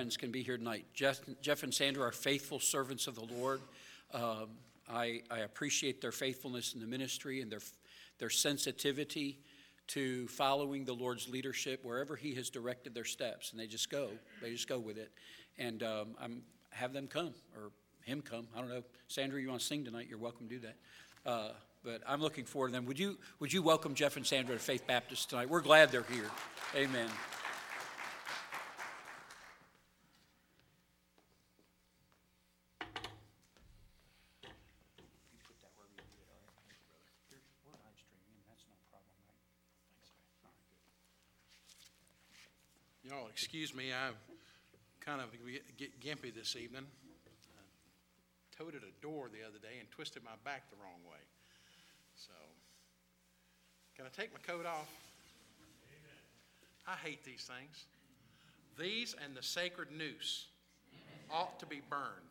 friends can be here tonight. Jeff, Jeff and Sandra are faithful servants of the Lord. Um, I, I appreciate their faithfulness in the ministry and their, their sensitivity to following the Lord's leadership wherever He has directed their steps, and they just go. They just go with it. And um, I'm have them come or him come. I don't know. Sandra, you want to sing tonight? You're welcome to do that. Uh, but I'm looking forward to them. Would you Would you welcome Jeff and Sandra to Faith Baptist tonight? We're glad they're here. Amen. Y'all excuse me, I'm kind of get gimpy this evening. I Toted a door the other day and twisted my back the wrong way. So, can I take my coat off? I hate these things. These and the sacred noose ought to be burned.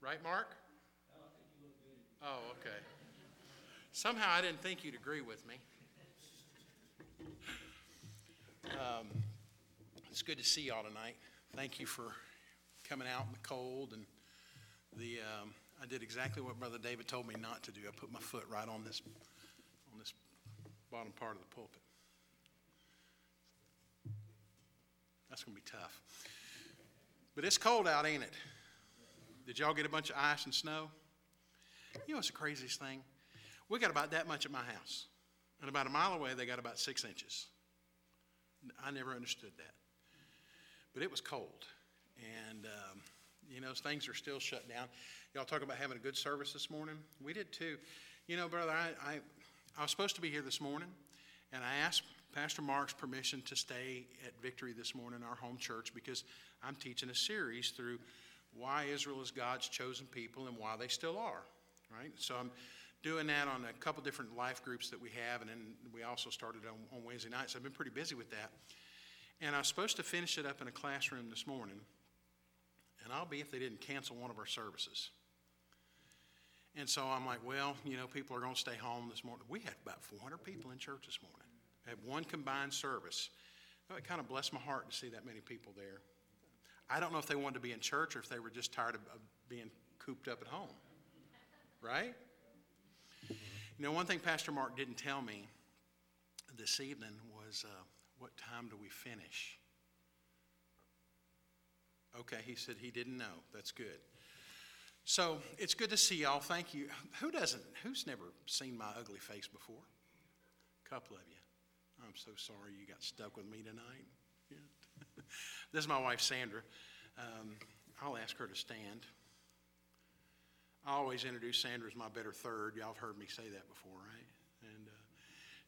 Right, Mark? Oh, okay. Somehow I didn't think you'd agree with me. Um, It's good to see y'all tonight. Thank you for coming out in the cold and the, um, I did exactly what Brother David told me not to do. I put my foot right on this, on this bottom part of the pulpit. That's gonna be tough. But it's cold out, ain't it? Did y'all get a bunch of ice and snow? You know what's the craziest thing? We got about that much at my house. And about a mile away, they got about six inches. I never understood that. But it was cold. And, um, you know, things are still shut down. Y'all talk about having a good service this morning. We did too. You know, brother, I, I, I was supposed to be here this morning, and I asked Pastor Mark's permission to stay at Victory this morning, our home church, because I'm teaching a series through why Israel is God's chosen people and why they still are, right? So I'm doing that on a couple different life groups that we have, and then we also started on, on Wednesday nights. I've been pretty busy with that. And I was supposed to finish it up in a classroom this morning, and I'll be if they didn't cancel one of our services. And so I'm like, well, you know, people are going to stay home this morning. We had about 400 people in church this morning. We had one combined service. It kind of blessed my heart to see that many people there. I don't know if they wanted to be in church or if they were just tired of, of being cooped up at home. Right? You know, one thing Pastor Mark didn't tell me this evening was uh, what time do we finish? Okay, he said he didn't know. That's good. So it's good to see y'all. Thank you. Who doesn't? Who's never seen my ugly face before? A couple of you. I'm so sorry you got stuck with me tonight. Yeah. this is my wife, Sandra. Um, I'll ask her to stand. I always introduce Sandra as my better third. Y'all have heard me say that before, right?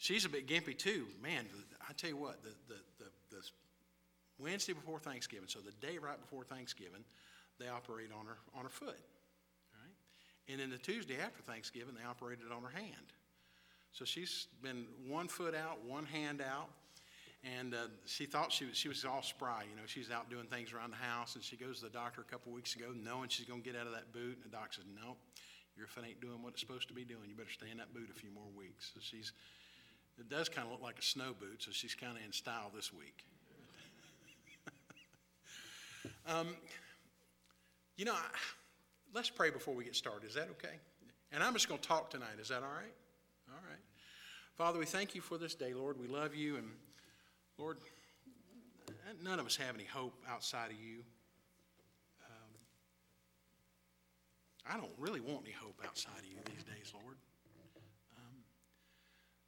She's a bit gimpy too. Man, I tell you what, the, the, the, the Wednesday before Thanksgiving, so the day right before Thanksgiving, they operate on her on her foot, right? And then the Tuesday after Thanksgiving, they operated on her hand. So she's been one foot out, one hand out, and uh, she thought she was, she was all spry. You know, she's out doing things around the house, and she goes to the doctor a couple weeks ago knowing she's going to get out of that boot. And the doctor says, No, your foot ain't doing what it's supposed to be doing. You better stay in that boot a few more weeks. So she's, it does kind of look like a snow boot, so she's kind of in style this week. um, you know, I, let's pray before we get started. Is that okay? And I'm just going to talk tonight. Is that all right? All right. Father, we thank you for this day, Lord. We love you. And Lord, none of us have any hope outside of you. Um, I don't really want any hope outside of you these days, Lord.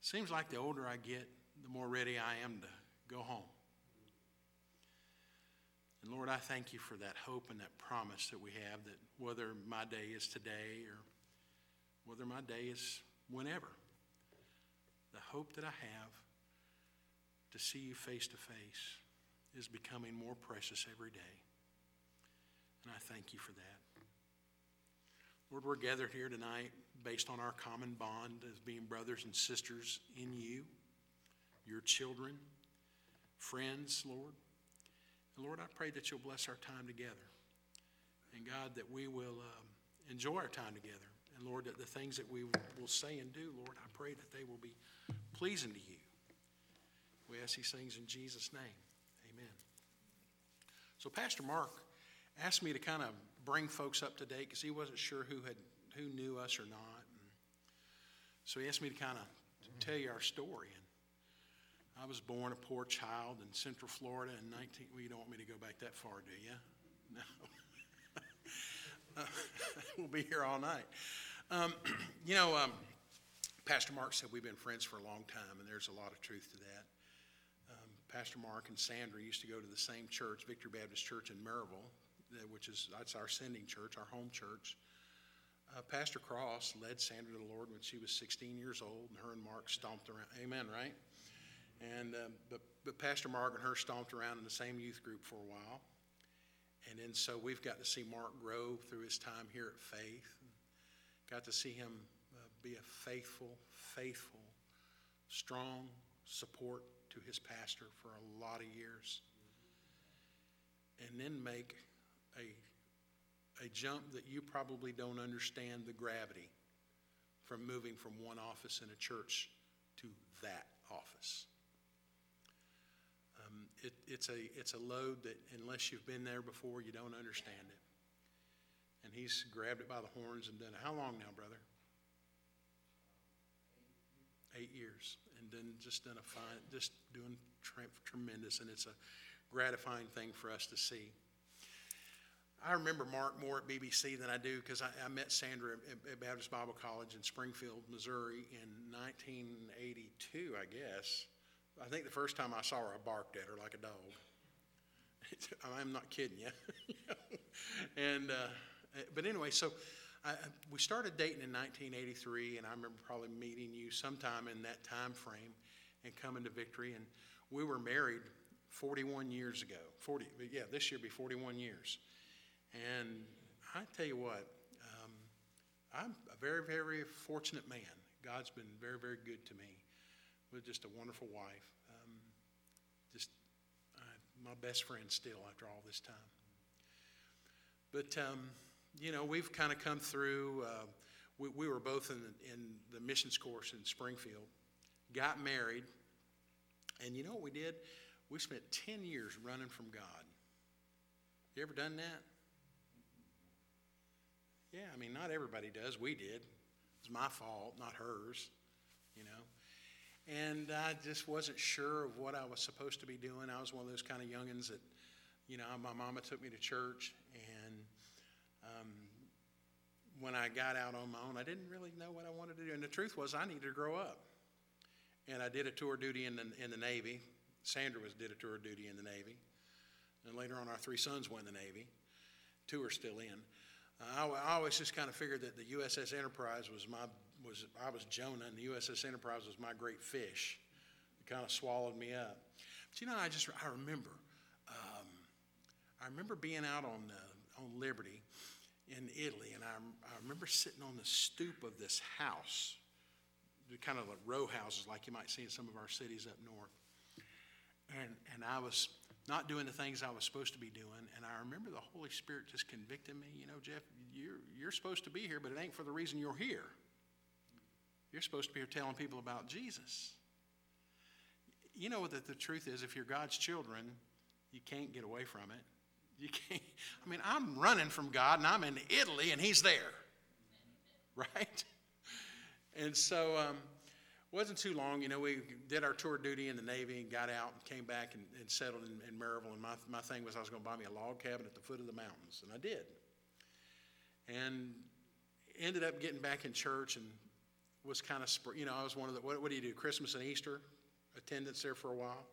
Seems like the older I get, the more ready I am to go home. And Lord, I thank you for that hope and that promise that we have that whether my day is today or whether my day is whenever, the hope that I have to see you face to face is becoming more precious every day. And I thank you for that. Lord, we're gathered here tonight based on our common bond as being brothers and sisters in you, your children, friends, Lord. And Lord, I pray that you'll bless our time together. And God, that we will um, enjoy our time together. And Lord, that the things that we will say and do, Lord, I pray that they will be pleasing to you. We ask these things in Jesus' name. Amen. So Pastor Mark asked me to kind of bring folks up to date because he wasn't sure who had who knew us or not. So he asked me to kind of tell you our story. And I was born a poor child in Central Florida in 19. Well, you don't want me to go back that far, do you? No. we'll be here all night. Um, you know, um, Pastor Mark said we've been friends for a long time, and there's a lot of truth to that. Um, Pastor Mark and Sandra used to go to the same church, Victory Baptist Church in Maryville, which is that's our sending church, our home church. Uh, Pastor Cross led Sandra to the Lord when she was 16 years old, and her and Mark stomped around. Amen, right? And uh, but but Pastor Mark and her stomped around in the same youth group for a while, and then so we've got to see Mark grow through his time here at Faith. Got to see him uh, be a faithful, faithful, strong support to his pastor for a lot of years, and then make a a jump that you probably don't understand the gravity from moving from one office in a church to that office. Um, it, it's, a, it's a load that, unless you've been there before, you don't understand it. And he's grabbed it by the horns and done. How long now, brother? Eight years. And then just done a fine, just doing tre- tremendous. And it's a gratifying thing for us to see. I remember Mark more at BBC than I do because I, I, met Sandra at, at, Baptist Bible College in Springfield, Missouri in 1982, I guess. I think the first time I saw her, I barked at her like a dog. I'm not kidding you. and, uh, but anyway, so I, we started dating in 1983, and I remember probably meeting you sometime in that time frame and coming to Victory. And we were married 41 years ago. 40, yeah, this year be 41 years. And I tell you what, um, I'm a very, very fortunate man. God's been very, very good to me with just a wonderful wife. Um, just uh, my best friend still after all this time. But, um, you know, we've kind of come through. Uh, we, we, were both in the, in the missions course in Springfield, got married, and you know what we did? We spent 10 years running from God. You ever done that? Yeah, I mean, not everybody does. We did. It was my fault, not hers, you know. And I just wasn't sure of what I was supposed to be doing. I was one of those kind of youngins that, you know, my mama took me to church, and um, when I got out on my own, I didn't really know what I wanted to do. And the truth was, I needed to grow up. And I did a tour duty in the, in the Navy. Sandra was did a tour duty in the Navy. And later on, our three sons went in the Navy. Two are still in. I, I always just kind of figured that the USS Enterprise was my was I was Jonah and the USS Enterprise was my great fish. It kind of swallowed me up. But you know, I just I remember um, I remember being out on uh, on Liberty in Italy, and I, I remember sitting on the stoop of this house, kind of like row houses like you might see in some of our cities up north. And, and I was not doing the things I was supposed to be doing. And I remember the Holy Spirit just convicting me, you know, Jeff, you're, you're supposed to be here, but it ain't for the reason you're here. You're supposed to be here telling people about Jesus. You know that the truth is, if you're God's children, you can't get away from it. You can't. I mean, I'm running from God and I'm in Italy and He's there. Right? And so, um, wasn't too long. You know, we did our tour duty in the Navy and got out and came back and, and settled in, in Maryville. And my, my thing was I was going to buy me a log cabin at the foot of the mountains, and I did. And ended up getting back in church and was kind of, you know, I was one of the, what, what do you do, Christmas and Easter? Attendance there for a while.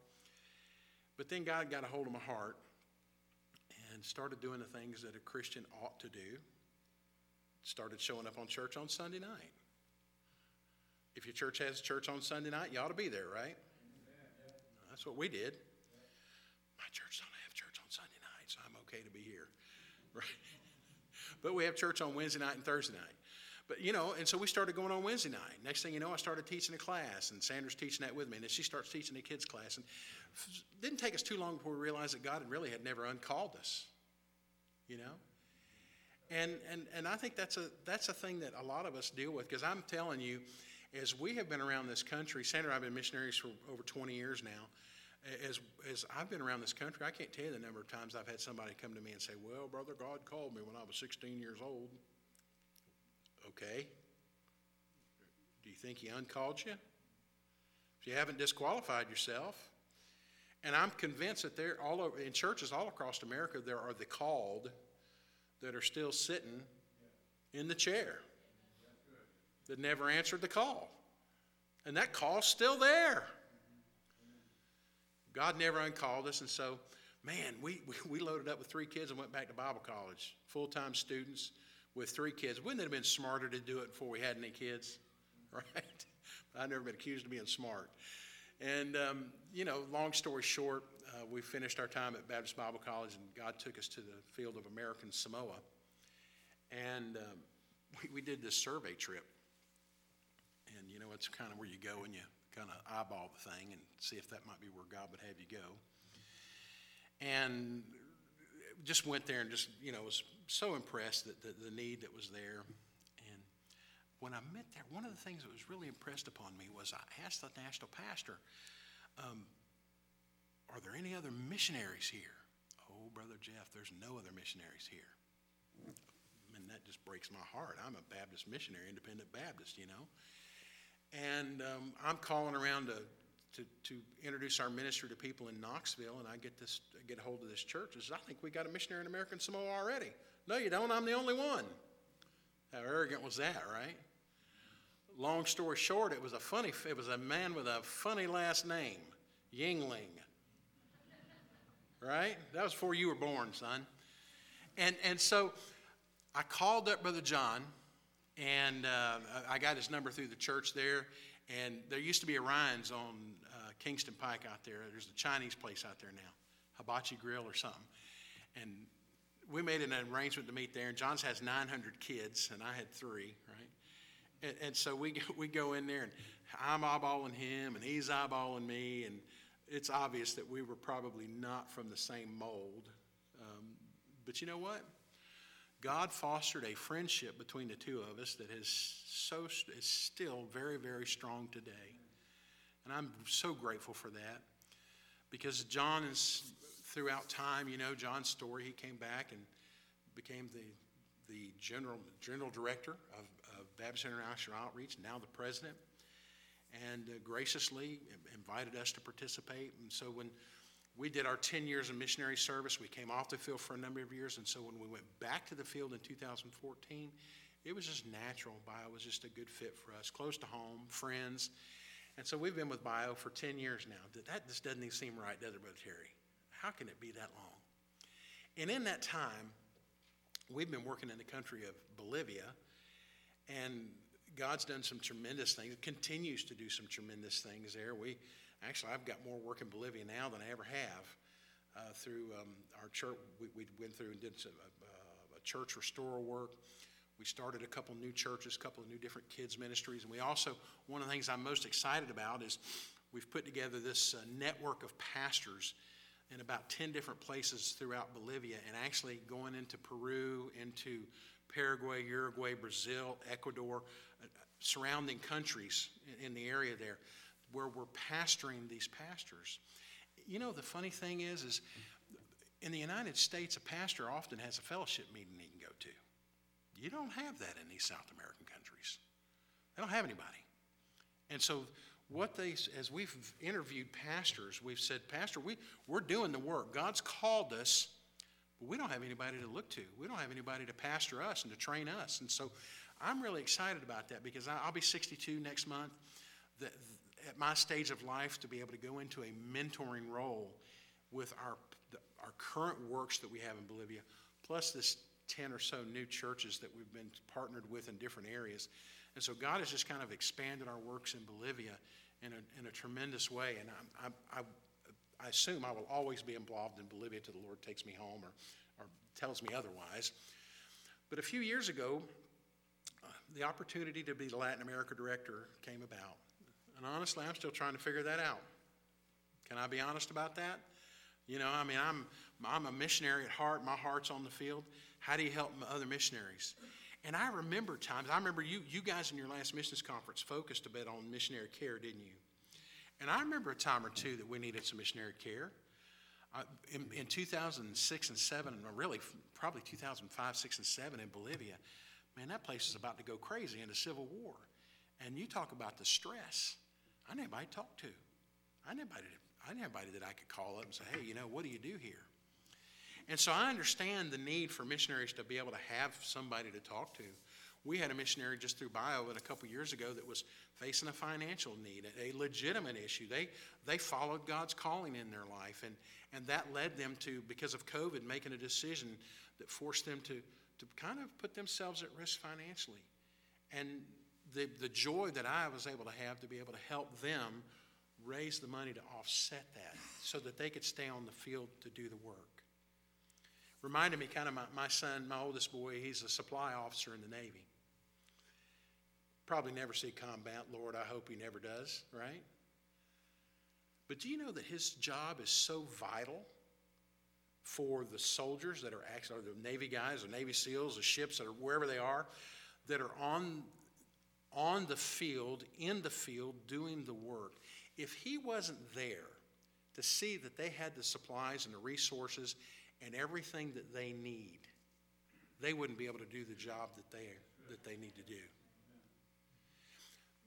But then God got a hold of my heart and started doing the things that a Christian ought to do. Started showing up on church on Sunday night if your church has church on Sunday night, you ought to be there, right? That's what we did. My church don't have church on Sunday night, so I'm okay to be here. Right? But we have church on Wednesday night and Thursday night. But, you know, and so we started going on Wednesday night. Next thing you know, I started teaching a class, and Sandra's teaching that with me. And then she starts teaching a kids' class. And it didn't take us too long before we realized that God really had never uncalled us, you know? And, and, and I think that's a, that's a thing that a lot of us deal with, because I'm telling you, as we have been around this country, Sandra and I have been missionaries for over 20 years now. As, as I've been around this country, I can't tell you the number of times I've had somebody come to me and say, well, Brother, God called me when I was 16 years old. Okay. Do you think he uncalled you? If you haven't disqualified yourself. And I'm convinced that there, all over, in churches all across America, there are the called that are still sitting in the chair that never answered the call. And that call's still there. God never uncalled us, and so, man, we, we, loaded up with three kids and went back to Bible college, full time students with three kids. Wouldn't it have been smarter to do it before we had any kids? Right? I've never been accused of being smart. And, um, you know, long story short, uh, we finished our time at Baptist Bible College, and God took us to the field of American Samoa. And um, we, we did this survey trip. And, you know, it's kind of where you go and you kind of eyeball the thing and see if that might be where God would have you go. And just went there and just, you know, was so impressed that the, the need that was there. And when I met there, one of the things that was really impressed upon me was I asked the national pastor, um, Are there any other missionaries here? Oh, Brother Jeff, there's no other missionaries here. And that just breaks my heart. I'm a Baptist missionary, independent Baptist, you know. And um, I'm calling around to, to, to introduce our ministry to people in Knoxville, and I get this, get a hold of this church. I says, I think we got a missionary in American Samoa already. No, you don't. I'm the only one. How arrogant was that, right? Long story short, it was a funny. It was a man with a funny last name, Yingling. Right? That was before you were born, son. And and so, I called up Brother John, and uh, I got his number through the church there. And there used to be a Ryan's on uh, Kingston Pike out there. There's a Chinese place out there now, Hibachi Grill or something. And we made an arrangement to meet there. And John's has 900 kids, and I had three, right? And, and so we we go in there, and I'm eyeballing him, and he's eyeballing me, and it's obvious that we were probably not from the same mold. Um, but you know what? God fostered a friendship between the two of us that is so is still very very strong today, and I'm so grateful for that. Because John is throughout time, you know, John's story. He came back and became the the general general director of, of Baptist International Outreach, now the president, and uh, graciously invited us to participate. And so when we did our 10 years of missionary service. We came off the field for a number of years, and so when we went back to the field in 2014, it was just natural. Bio was just a good fit for us, close to home, friends. And so we've been with Bio for 10 years now. That just doesn't even seem right, does it, Brother Terry? How can it be that long? And in that time, we've been working in the country of Bolivia, and God's done some tremendous things, continues to do some tremendous things there. We Actually, I've got more work in Bolivia now than I ever have. Uh, through um, our church, we, we, went through and did some, uh, a church restore work. We started a couple new churches, a couple of new different kids ministries, and we also one of the things I'm most excited about is we've put together this uh, network of pastors in about 10 different places throughout Bolivia and actually going into Peru, into Paraguay, Uruguay, Brazil, Ecuador, uh, surrounding countries in, in the area there where we're pastoring these pastors. You know, the funny thing is, is in the United States, a pastor often has a fellowship meeting he can go to. You don't have that in these South American countries. They don't have anybody. And so, what they, as we've interviewed pastors, we've said, Pastor, we, we're doing the work. God's called us, but we don't have anybody to look to. We don't have anybody to pastor us and to train us. And so, I'm really excited about that because I'll be 62 next month. The, at my stage of life to be able to go into a mentoring role with our, our current works that we have in Bolivia, plus this 10 or so new churches that we've been partnered with in different areas. And so God has just kind of expanded our works in Bolivia in a, in a tremendous way. And I, I, I, assume I will always be involved in Bolivia till the Lord takes me home or, or tells me otherwise. But a few years ago, uh, the opportunity to be the Latin America director came about. And honestly, I'm still trying to figure that out. Can I be honest about that? You know, I mean, I'm, I'm a missionary at heart. My heart's on the field. How do you help other missionaries? And I remember times, I remember you, you guys in your last missions conference focused a bit on missionary care, didn't you? And I remember a time or two that we needed some missionary care. Uh, in, in 2006 and 7, and really probably 2005, 6, and 7 in Bolivia, man, that place is about to go crazy into civil war. And you talk about the stress. I didn't have anybody to talk to. I didn't I didn't have anybody that I could call up and say, hey, you know, what do you do here? And so I understand the need for missionaries to be able to have somebody to talk to. We had a missionary just through Bio a couple years ago that was facing a financial need, a legitimate issue. They, they followed God's calling in their life, and, and that led them to, because of COVID, making a decision that forced them to, to kind of put themselves at risk financially. And the, the joy that I was able to have to be able to help them raise the money to offset that so that they could stay on the field to do the work reminded me kind of my, my son, my oldest boy, he's a supply officer in the Navy. Probably never see combat, Lord, I hope he never does, right? But do you know that his job is so vital for the soldiers that are actually, or the Navy guys, or Navy SEALs, the ships, or wherever they are, that are on, on the field, in the field, doing the work? If he wasn't there to see that they had the supplies and the resources and everything that they need, they wouldn't be able to do the job that they, that they need to do.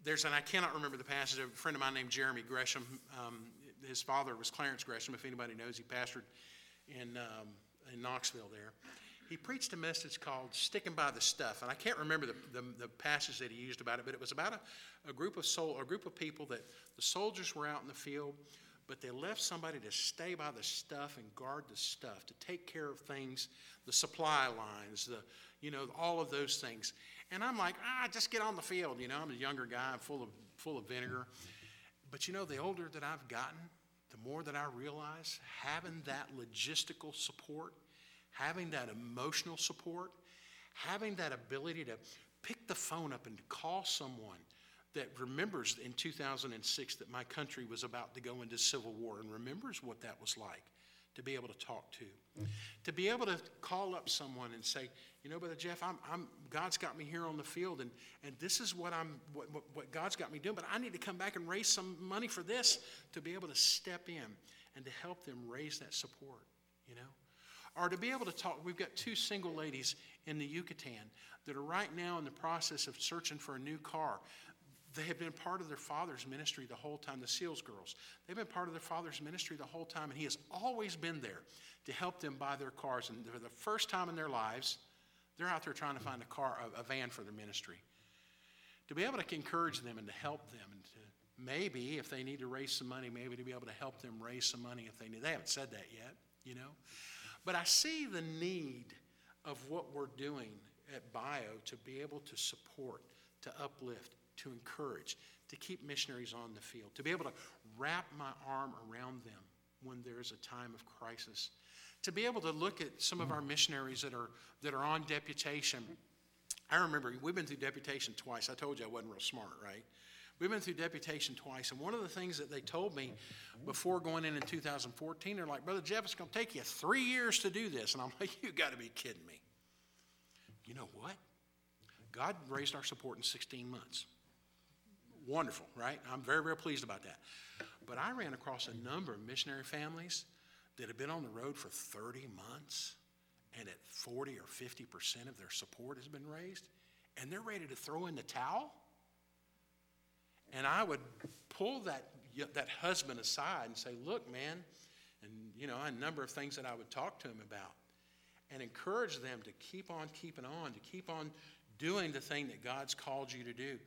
There's, and I cannot remember the passage, a friend of mine named Jeremy Gresham, um, his father was Clarence Gresham, if anybody knows, he pastored in, um, in Knoxville there. He preached a message called Sticking by the Stuff, and I can't remember the, the, the passage that he used about it, but it was about a, a group of soul, a group of people that the soldiers were out in the field, but they left somebody to stay by the stuff and guard the stuff, to take care of things, the supply lines, the, you know, all of those things. And I'm like, ah, just get on the field. You know, I'm a younger guy, full of, full of vinegar. But you know, the older that I've gotten, the more that I realize having that logistical support, having that emotional support, having that ability to pick the phone up and call someone that remembers in 2006 that my country was about to go into civil war and remembers what that was like to be able to talk to. To be able to call up someone and say, you know, Brother Jeff, I'm, I'm, God's got me here on the field, and, and this is what, I'm, what, what, what God's got me doing, but I need to come back and raise some money for this to be able to step in and to help them raise that support, you know? Or to be able to talk, we've got two single ladies in the Yucatan that are right now in the process of searching for a new car. They have been part of their father's ministry the whole time, the SEALs girls. They've been part of their father's ministry the whole time, and he has always been there to help them buy their cars. And for the first time in their lives, they're out there trying to find a car, a, a van for their ministry. To be able to encourage them and to help them, and to maybe if they need to raise some money, maybe to be able to help them raise some money if they need. They haven't said that yet, you know. But I see the need of what we're doing at Bio to be able to support, to uplift, to encourage, to keep missionaries on the field, to be able to wrap my arm around them when there's a time of crisis, to be able to look at some of our missionaries that are, that are on deputation. I remember we've been through deputation twice. I told you I wasn't real smart, right? We've been through deputation twice, and one of the things that they told me before going in in 2014, they're like, Brother Jeff, it's going to take you three years to do this. And I'm like, you got to be kidding me. You know what? God raised our support in 16 months. Wonderful, right? I'm very, very pleased about that. But I ran across a number of missionary families that have been on the road for 30 months, and at 40 or 50% of their support has been raised, and they're ready to throw in the towel. And I would pull that, that husband aside and say, Look, man, and you know, a number of things that I would talk to him about, and encourage them to keep on keeping on, to keep on doing the thing that God's called you to do.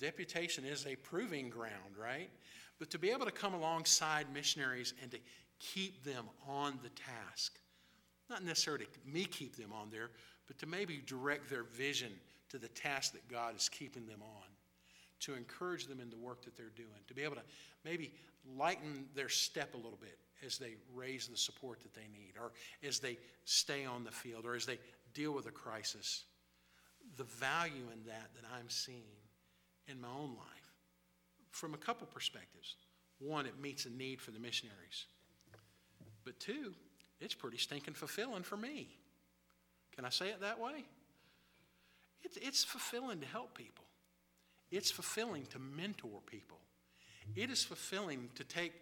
Deputation is a proving ground, right? But to be able to come alongside missionaries and to keep them on the task, not necessarily me keep them on there, but to maybe direct their vision to the task that God is keeping them on, to encourage them in the work that they're doing, to be able to maybe lighten their step a little bit as they raise the support that they need, or as they stay on the field, or as they deal with a crisis. The value in that that I'm seeing in my own life from a couple perspectives. One, it meets a need for the missionaries. But two, it's pretty stinking fulfilling for me. Can I say it that way? It's, it's fulfilling to help people, it's fulfilling to mentor people, It is fulfilling to take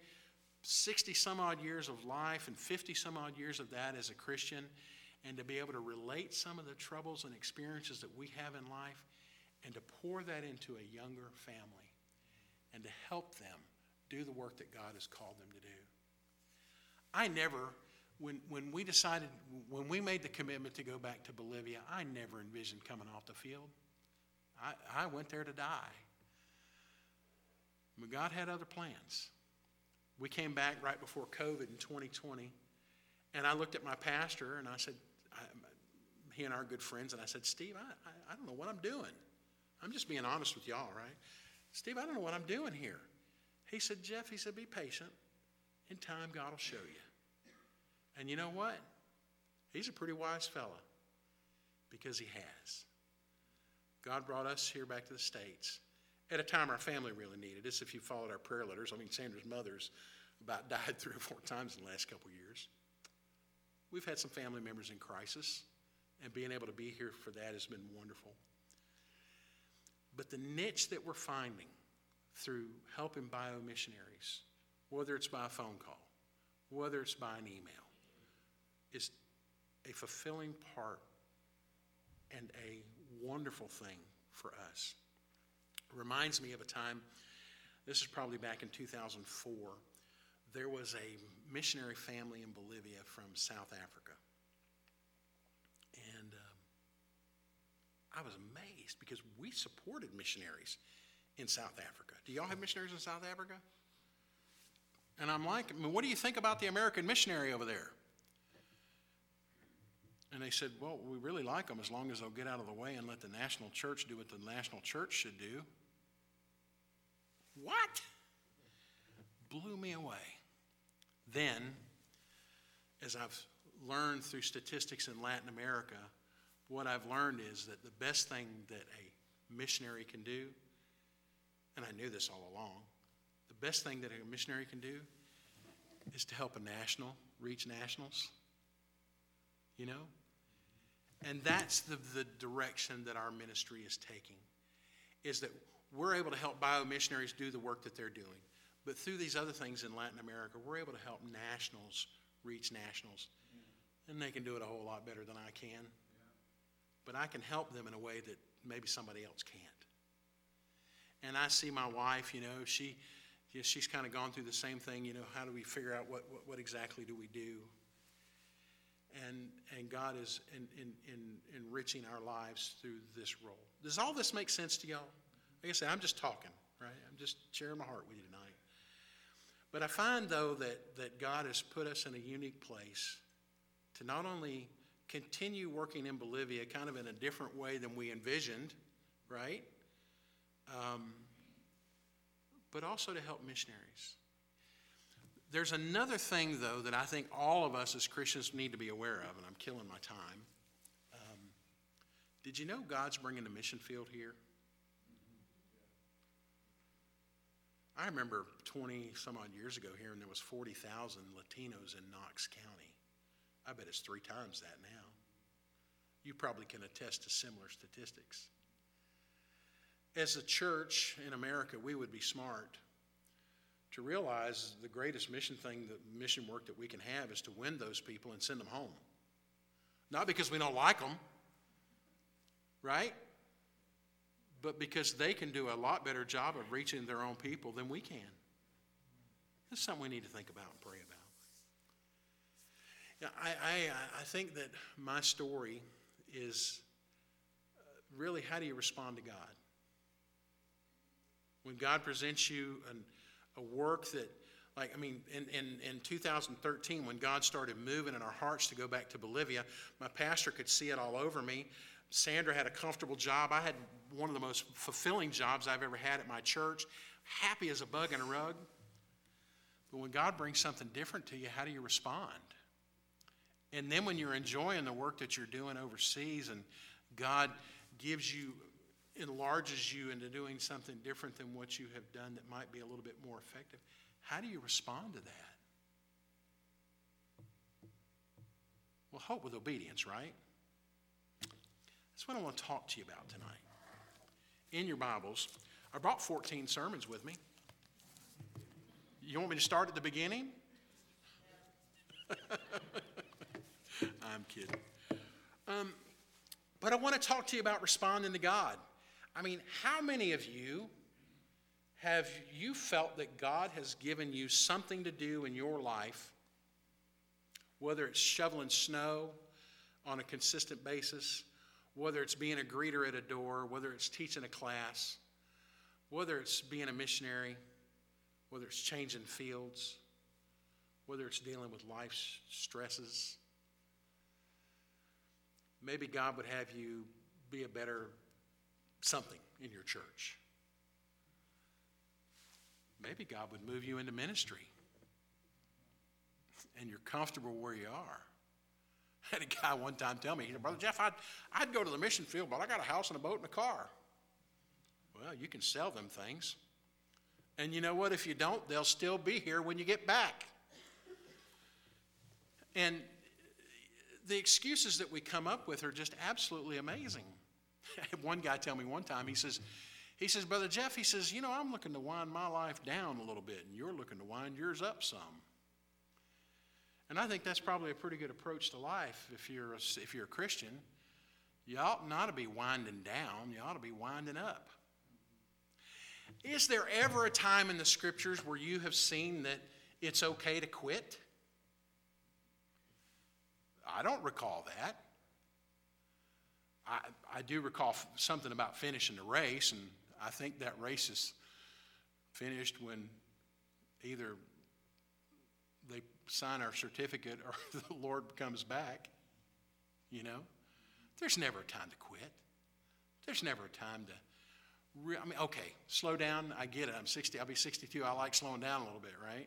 60 some odd years of life and 50 some odd years of that as a Christian and to be able to relate some of the troubles and experiences that we have in life and to pour that into a younger family and to help them do the work that God has called them to do. I never, when, when we decided, when we made the commitment to go back to Bolivia, I never envisioned coming off the field. I, I went there to die. But God had other plans. We came back right before COVID in 2020, and I looked at my pastor and I said, I, he and are good friends, and I said, Steve, I, I, I don't know what I'm doing. I'm just being honest with y'all, right? Steve, I don't know what I'm doing here. He said, Jeff, he said, be patient. In time, God will show you. And you know what? He's a pretty wise fella because he has. God brought us here back to the States at a time our family really needed us. If you followed our prayer letters, I mean, Sandra's mother's about died three or four times in the last couple years. We've had some family members in crisis, and being able to be here for that has been wonderful. But the niche that we're finding through helping bio missionaries, whether it's by a phone call, whether it's by an email, is a fulfilling part and a wonderful thing for us. Reminds me of a time, this is probably back in 2004, there was a missionary family in Bolivia from South Africa. And um, I was amazed because we supported missionaries in South Africa. Do y'all have missionaries in South Africa? And I'm like, I mean, what do you think about the American missionary over there? And they said, well, we really like them as long as they'll get out of the way and let the national church do what the national church should do. What? Blew me away. Then, as I've learned through statistics in Latin America, what I've learned is that the best thing that a missionary can do, and I knew this all along, the best thing that a missionary can do is to help a national reach nationals. You know? And that's the, the direction that our ministry is taking, is that we're able to help bio missionaries do the work that they're doing. But through these other things in Latin America, we're able to help nationals reach nationals. And they can do it a whole lot better than I can. But I can help them in a way that maybe somebody else can't. And I see my wife, you know, she, she's kind of gone through the same thing. You know, how do we figure out what, what, what exactly do we do? And, and God is in, in, in enriching our lives through this role. Does all this make sense to y'all? Like I said, I'm just talking, right? I'm just sharing my heart with you tonight. But I find, though, that, that God has put us in a unique place to not only continue working in Bolivia kind of in a different way than we envisioned, right? Um, but also to help missionaries. There's another thing, though, that I think all of us as Christians need to be aware of, and I'm killing my time. Um, did you know God's bringing the mission field here? I remember 20 some odd years ago here, and there was 40,000 Latinos in Knox County. I bet it's three times that now. You probably can attest to similar statistics. As a church in America, we would be smart to realize the greatest mission thing, the mission work that we can have is to win those people and send them home. Not because we don't like them, right? but because they can do a lot better job of reaching their own people than we can. That's something we need to think about and pray about. Yeah, I, I, I think that my story is uh, really how do you respond to God? When God presents you an, a work that, like, I mean, in, in, in 2013, when God started moving in our hearts to go back to Bolivia, my pastor could see it all over me. Sandra had a comfortable job. I had one of the most fulfilling jobs I've ever had at my church, happy as a bug in a rug. But when God brings something different to you, how do you respond? And then when you're enjoying the work that you're doing overseas and God gives you, enlarges you into doing something different than what you have done that might be a little bit more effective, how do you respond to that? Well, hope with obedience, right? That's what I want to talk to you about tonight. In your Bibles, I brought 14 sermons with me. You want me to start at the beginning? I'm kidding. Um, but I want to talk to you about responding to God. I mean, how many of you have you felt that God has given you something to do in your life, whether it's shoveling snow on a consistent basis, whether it's being a greeter at a door, whether it's teaching a class, whether it's being a missionary, whether it's changing fields, whether it's dealing with life's stresses? Maybe God would have you be a better something in your church. Maybe God would move you into ministry and you're comfortable where you are. I had a guy one time tell me, he said, Brother Jeff, I'd, I'd go to the mission field, but I got a house and a boat and a car. Well, you can sell them things. And you know what? If you don't, they'll still be here when you get back. And the excuses that we come up with are just absolutely amazing. One guy tell me one time, he says, he says, Brother Jeff, he says, you know, I'm looking to wind my life down a little bit, and you're looking to wind yours up some. And I think that's probably a pretty good approach to life if you're a, if you're a Christian. You ought not to be winding down, you ought to be winding up. Is there ever a time in the scriptures where you have seen that it's okay to quit? I don't recall that. I, I do recall something about finishing the race, and I think that race is finished when either they sign our certificate or the Lord comes back. You know? There's never a time to quit. There's never a time to. Re- I mean, okay, slow down. I get it. I'm 60. I'll be 62. I like slowing down a little bit, right?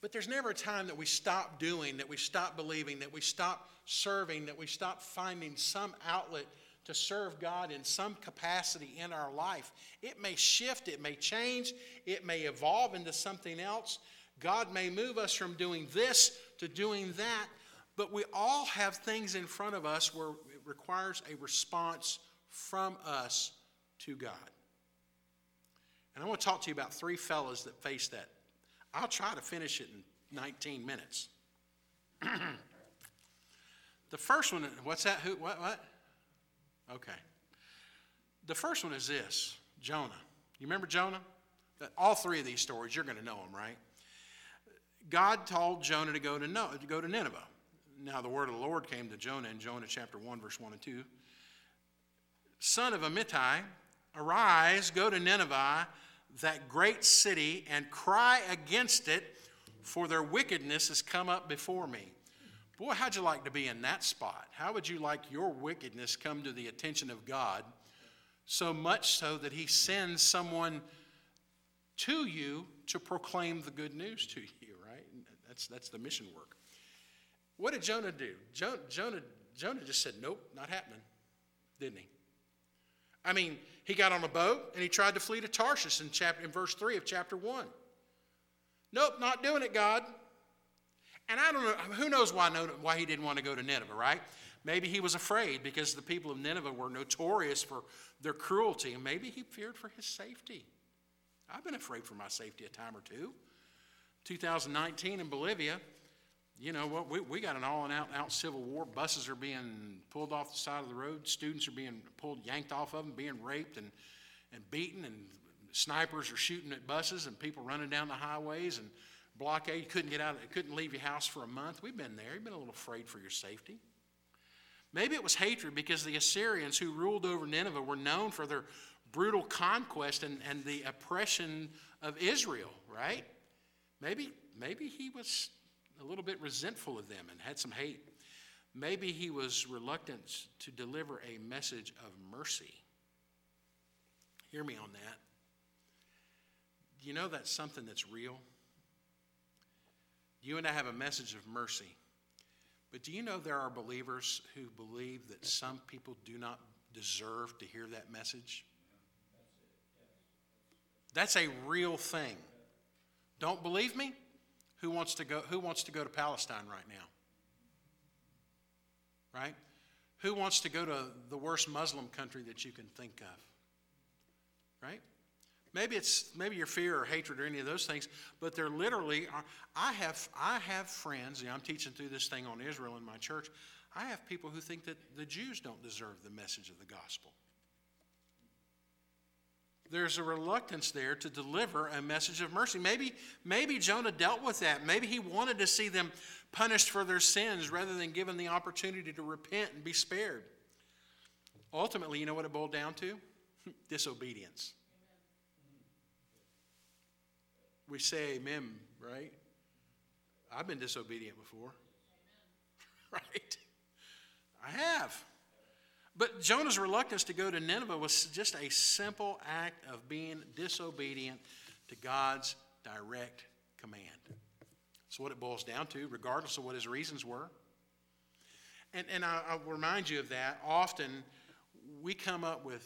But there's never a time that we stop doing, that we stop believing, that we stop serving, that we stop finding some outlet to serve God in some capacity in our life. It may shift, it may change, it may evolve into something else. God may move us from doing this to doing that, but we all have things in front of us where it requires a response from us to God. And I want to talk to you about three fellows that face that I'll try to finish it in 19 minutes. the first one, what's that? Who, what, what? Okay. The first one is this Jonah. You remember Jonah? Uh, all three of these stories, you're going to know them, right? God told Jonah to go to, no, to go to Nineveh. Now, the word of the Lord came to Jonah in Jonah chapter 1, verse 1 and 2. Son of Amittai, arise, go to Nineveh that great city and cry against it, for their wickedness has come up before me. Boy, how'd you like to be in that spot? How would you like your wickedness come to the attention of God so much so that He sends someone to you to proclaim the good news to you, right? That's, that's the mission work. What did Jonah do? Jonah, Jonah, Jonah just said, Nope, not happening, didn't he? I mean, he got on a boat and he tried to flee to Tarshish in, chapter, in verse 3 of chapter 1. Nope, not doing it, God. And I don't know, who knows why, why he didn't want to go to Nineveh, right? Maybe he was afraid because the people of Nineveh were notorious for their cruelty, and maybe he feared for his safety. I've been afraid for my safety a time or two. 2019 in Bolivia, you know what, we, we got an all out, out civil war. Buses are being pulled off the side of the road. Students are being pulled, yanked off of them, being raped and, and beaten. And snipers are shooting at buses and people running down the highways and blockade. Couldn't get out, couldn't leave your house for a month. We've been there. You've been a little afraid for your safety. Maybe it was hatred because the Assyrians who ruled over Nineveh were known for their brutal conquest and, and the oppression of Israel, right? Maybe, maybe he was a little bit resentful of them and had some hate. Maybe he was reluctant to deliver a message of mercy. Hear me on that. You know that's something that's real? You and I have a message of mercy. But do you know there are believers who believe that some people do not deserve to hear that message? That's a real thing. Don't believe me? Who wants to go, who wants to, go to Palestine right now? Right? Who wants to go to the worst Muslim country that you can think of? Right? Maybe it's maybe your fear or hatred or any of those things, but they're literally. I have I have friends. I'm teaching through this thing on Israel in my church. I have people who think that the Jews don't deserve the message of the gospel. There's a reluctance there to deliver a message of mercy. Maybe maybe Jonah dealt with that. Maybe he wanted to see them punished for their sins rather than given the opportunity to repent and be spared. Ultimately, you know what it boiled down to? Disobedience. We say amen, right? I've been disobedient before. right? I have. But Jonah's reluctance to go to Nineveh was just a simple act of being disobedient to God's direct command. That's what it boils down to, regardless of what his reasons were. And, and I, will remind you of that. Often we come up with,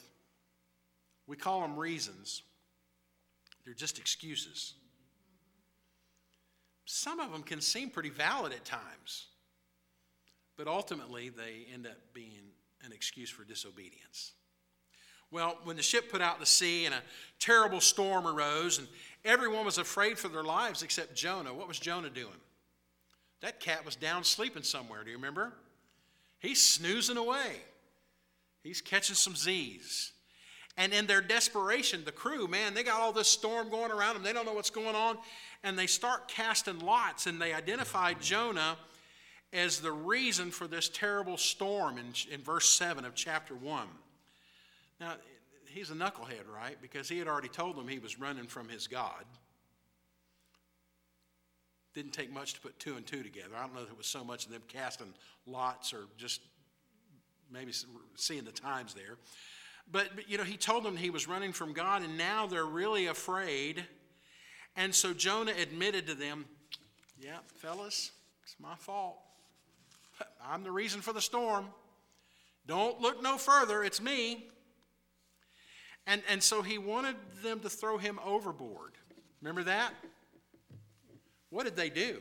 we call them reasons, they're just excuses. Some of them can seem pretty valid at times, but ultimately they end up being an excuse for disobedience. Well, when the ship put out to sea and a terrible storm arose and everyone was afraid for their lives except Jonah, what was Jonah doing? That cat was down sleeping somewhere, do you remember? He's snoozing away. He's catching some Z's. And in their desperation, the crew, man, they got all this storm going around them. They don't know what's going on and they start casting lots and they identify Jonah as the reason for this terrible storm in, in verse 7 of chapter 1. Now, he's a knucklehead, right? Because he had already told them he was running from his God. Didn't take much to put two and two together. I don't know if it was so much of them casting lots or just maybe seeing the times there. But, but, you know, he told them he was running from God, and now they're really afraid and so Jonah admitted to them, Yeah, fellas, it's my fault. I'm the reason for the storm. Don't look no further, it's me. And, and so he wanted them to throw him overboard. Remember that? What did they do?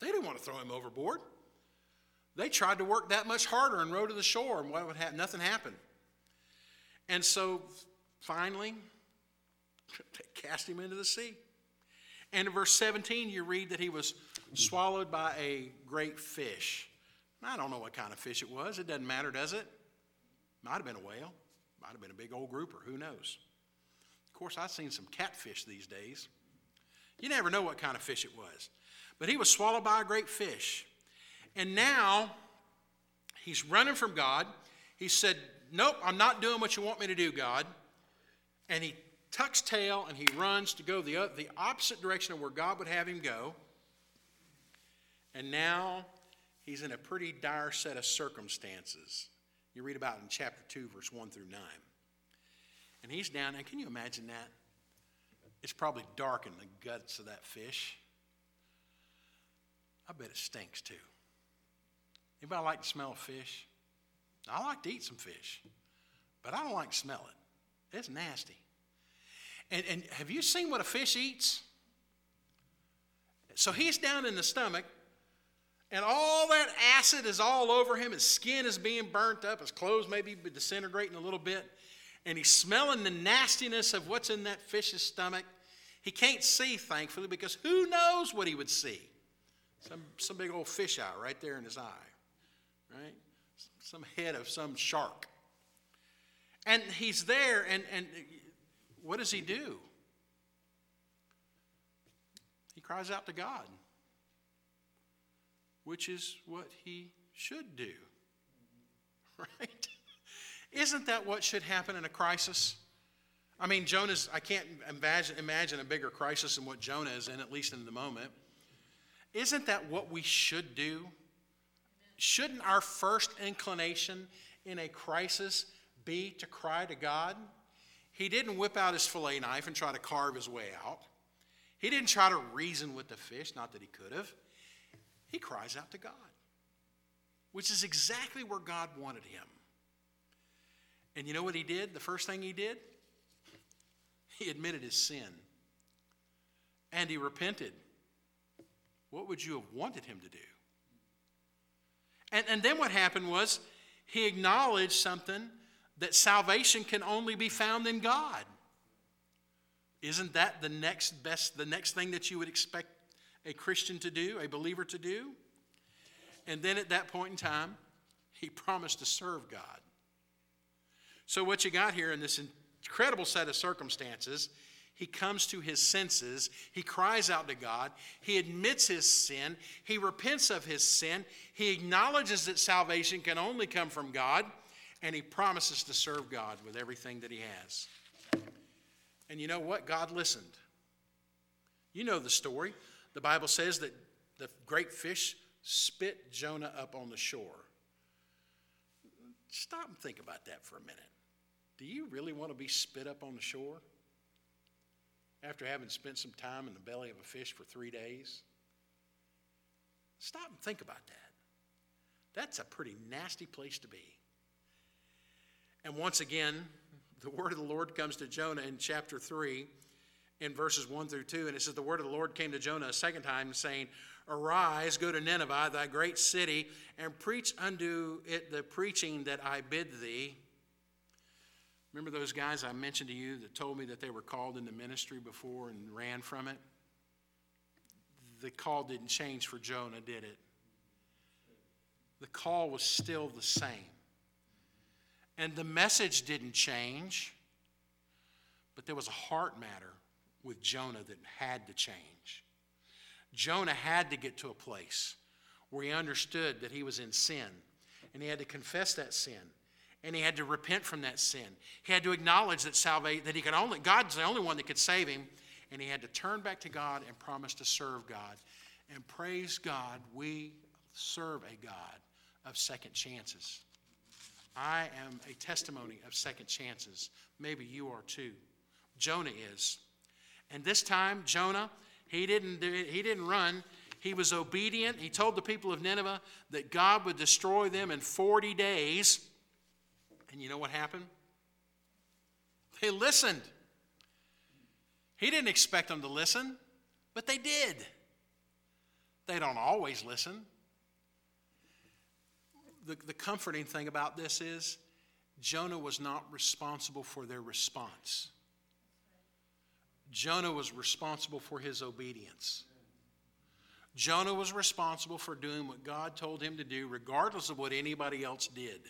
They didn't want to throw him overboard. They tried to work that much harder and row to the shore, and what would happen? Nothing happened. And so finally, they cast him into the sea. And in verse 17, you read that he was swallowed by a great fish. I don't know what kind of fish it was. It doesn't matter, does it? Might have been a whale. Might have been a big old grouper. Who knows? Of course, I've seen some catfish these days. You never know what kind of fish it was. But he was swallowed by a great fish. And now he's running from God. He said, Nope, I'm not doing what you want me to do, God. And he tucks tail and he runs to go the, the opposite direction of where God would have him go. And now he's in a pretty dire set of circumstances. You read about in chapter 2, verse 1 through 9. And he's down, and can you imagine that? It's probably dark in the guts of that fish. I bet it stinks too. Anybody like to smell fish? I like to eat some fish, but I don't like to smell it. It's nasty. And, and have you seen what a fish eats? So he's down in the stomach, and all that acid is all over him. His skin is being burnt up, his clothes may be disintegrating a little bit, and he's smelling the nastiness of what's in that fish's stomach. He can't see, thankfully, because who knows what he would see? Some, some big old fish eye right there in his eye, right? Some head of some shark. And he's there, and, and what does he do? He cries out to God, which is what he should do. Right? Isn't that what should happen in a crisis? I mean, Jonah's, I can't imagine, imagine a bigger crisis than what Jonah is in, at least in the moment. Isn't that what we should do? Shouldn't our first inclination in a crisis be to cry to God? He didn't whip out his fillet knife and try to carve his way out. He didn't try to reason with the fish, not that he could have. He cries out to God, which is exactly where God wanted him. And you know what he did? The first thing he did? He admitted his sin and he repented. What would you have wanted him to do? And, and then what happened was he acknowledged something that salvation can only be found in God. Isn't that the next best, the next thing that you would expect a Christian to do, a believer to do? And then at that point in time, he promised to serve God. So, what you got here in this incredible set of circumstances, he comes to his senses. He cries out to God. He admits his sin. He repents of his sin. He acknowledges that salvation can only come from God. And he promises to serve God with everything that he has. And you know what? God listened. You know the story. The Bible says that the great fish spit Jonah up on the shore. Stop and think about that for a minute. Do you really want to be spit up on the shore after having spent some time in the belly of a fish for three days? Stop and think about that. That's a pretty nasty place to be. And once again, the word of the Lord comes to Jonah in chapter 3 in verses 1 through 2. And it says, The word of the Lord came to Jonah a second time, saying, Arise, go to Nineveh, thy great city, and preach unto it the preaching that I bid thee. Remember those guys I mentioned to you that told me that they were called into ministry before and ran from it? The call didn't change for Jonah, did it? The call was still the same. And the message didn't change, but there was a heart matter with Jonah that had to change. Jonah had to get to a place where he understood that he was in sin, and he had to confess that sin and he had to repent from that sin. He had to acknowledge that salvation that he could only God's the only one that could save him, and he had to turn back to God and promise to serve God. And praise God, we serve a God of second chances. I am a testimony of second chances. Maybe you are too. Jonah is. And this time, Jonah, he didn't, he didn't run. He was obedient. He told the people of Nineveh that God would destroy them in 40 days. And you know what happened? They listened. He didn't expect them to listen, but they did. They don't always listen. The, the comforting thing about this is Jonah was not responsible for their response. Jonah was responsible for his obedience. Jonah was responsible for doing what God told him to do, regardless of what anybody else did.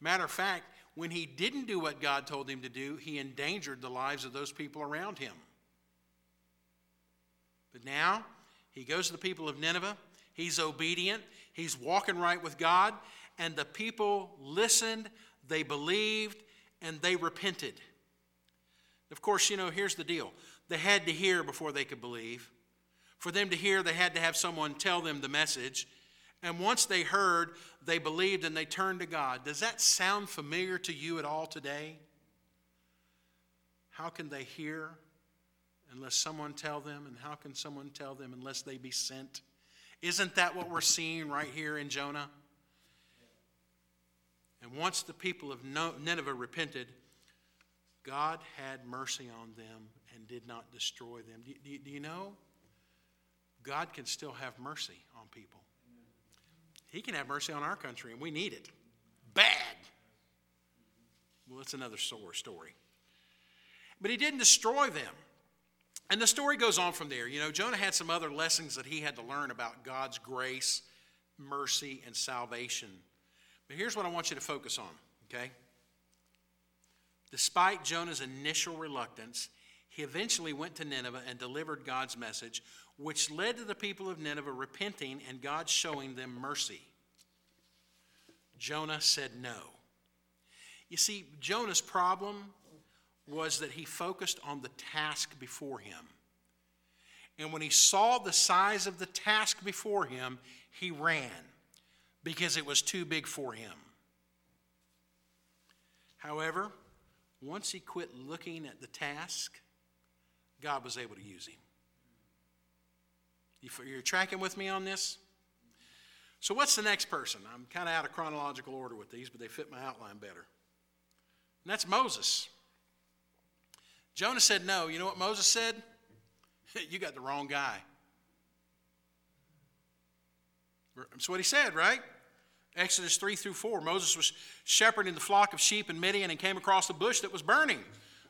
Matter of fact, when he didn't do what God told him to do, he endangered the lives of those people around him. But now, he goes to the people of Nineveh. He's obedient. He's walking right with God. And the people listened, they believed, and they repented. Of course, you know, here's the deal they had to hear before they could believe. For them to hear, they had to have someone tell them the message. And once they heard, they believed and they turned to God. Does that sound familiar to you at all today? How can they hear unless someone tell them? And how can someone tell them unless they be sent? Isn't that what we're seeing right here in Jonah? And once the people of Nineveh repented, God had mercy on them and did not destroy them. Do, do, do you know? God can still have mercy on people. He can have mercy on our country, and we need it. Bad. Well, that's another sore story. But he didn't destroy them. And the story goes on from there. You know, Jonah had some other lessons that he had to learn about God's grace, mercy, and salvation. But here's what I want you to focus on, okay? Despite Jonah's initial reluctance, he eventually went to Nineveh and delivered God's message, which led to the people of Nineveh repenting and God showing them mercy. Jonah said no. You see, Jonah's problem was that he focused on the task before him. And when he saw the size of the task before him, he ran because it was too big for him. However, once he quit looking at the task, God was able to use him. You're tracking with me on this? So, what's the next person? I'm kind of out of chronological order with these, but they fit my outline better. And that's Moses. Jonah said no. You know what Moses said? you got the wrong guy. That's what he said, right? Exodus 3 through 4. Moses was shepherding the flock of sheep in Midian and came across a bush that was burning.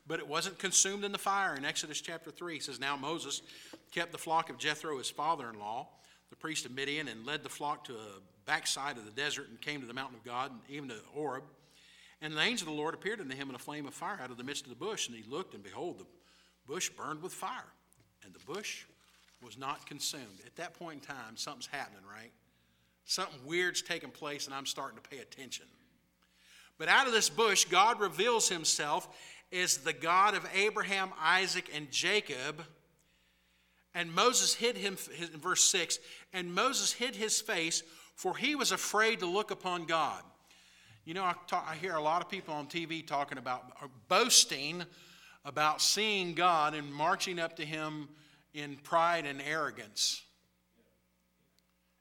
but it wasn't consumed in the fire. In Exodus chapter 3, he says, Now Moses kept the flock of Jethro, his father in law, the priest of Midian, and led the flock to a backside of the desert and came to the mountain of God, and even to Horeb. And the angel of the Lord appeared unto him in a flame of fire out of the midst of the bush. And he looked, and behold, the bush burned with fire, and the bush was not consumed. At that point in time, something's happening, right? Something weird's taking place, and I'm starting to pay attention. But out of this bush, God reveals himself as the God of Abraham, Isaac, and Jacob. And Moses hid him, in verse 6, and Moses hid his face, for he was afraid to look upon God. You know, I, talk, I hear a lot of people on TV talking about boasting about seeing God and marching up to him in pride and arrogance.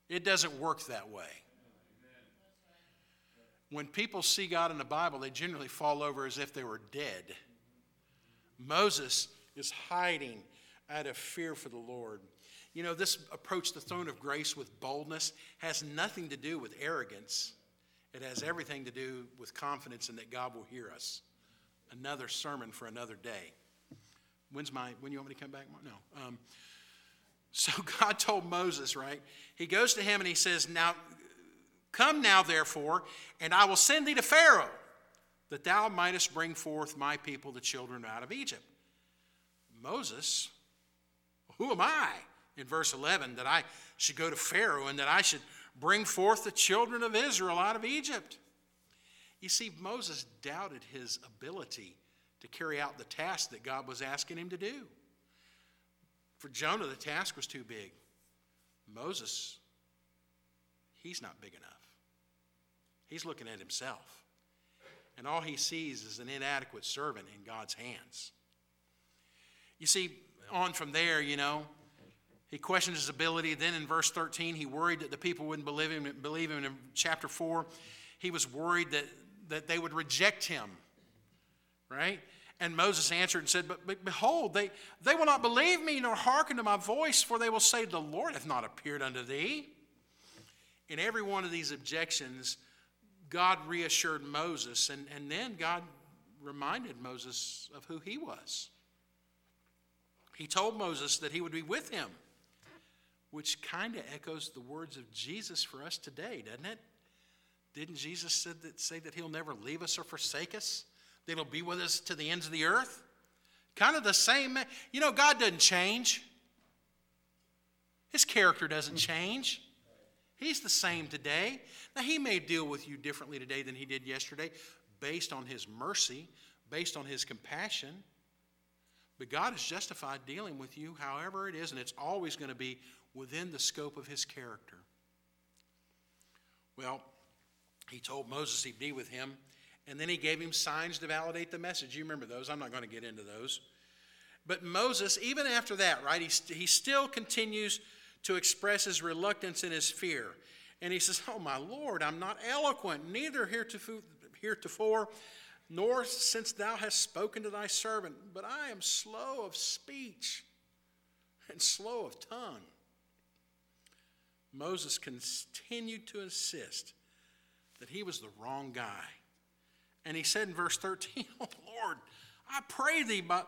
It doesn't work that way. When people see God in the Bible, they generally fall over as if they were dead. Moses is hiding out of fear for the Lord. You know, this approach the throne of grace with boldness has nothing to do with arrogance. It has everything to do with confidence in that God will hear us. Another sermon for another day. When's my, when you want me to come back? No. Um, so God told Moses, right? He goes to him and he says, Now, come now, therefore, and I will send thee to Pharaoh, that thou mightest bring forth my people, the children, out of Egypt. Moses, who am I? In verse 11, that I should go to Pharaoh and that I should bring forth the children of Israel out of Egypt. You see, Moses doubted his ability to carry out the task that God was asking him to do. For Jonah, the task was too big. Moses, he's not big enough. He's looking at himself. And all he sees is an inadequate servant in God's hands. You see, on from there, you know, he questioned his ability. Then in verse 13, he worried that the people wouldn't believe him. Believe him. In chapter 4, he was worried that, that they would reject him. Right? And Moses answered and said, But, but behold, they, they will not believe me nor hearken to my voice, for they will say, The Lord hath not appeared unto thee. In every one of these objections, God reassured Moses, and, and then God reminded Moses of who he was. He told Moses that he would be with him, which kind of echoes the words of Jesus for us today, doesn't it? Didn't Jesus say that, say that he'll never leave us or forsake us? That he'll be with us to the ends of the earth? Kind of the same. You know, God doesn't change, his character doesn't change. He's the same today. Now, he may deal with you differently today than he did yesterday based on his mercy, based on his compassion. But God is justified dealing with you however it is, and it's always going to be within the scope of his character. Well, he told Moses he'd be with him, and then he gave him signs to validate the message. You remember those. I'm not going to get into those. But Moses, even after that, right, he, he still continues to express his reluctance and his fear. And he says, Oh, my Lord, I'm not eloquent, neither heretofore, nor since thou hast spoken to thy servant, but I am slow of speech and slow of tongue. Moses continued to insist that he was the wrong guy. And he said in verse 13, Oh Lord, I pray thee, by,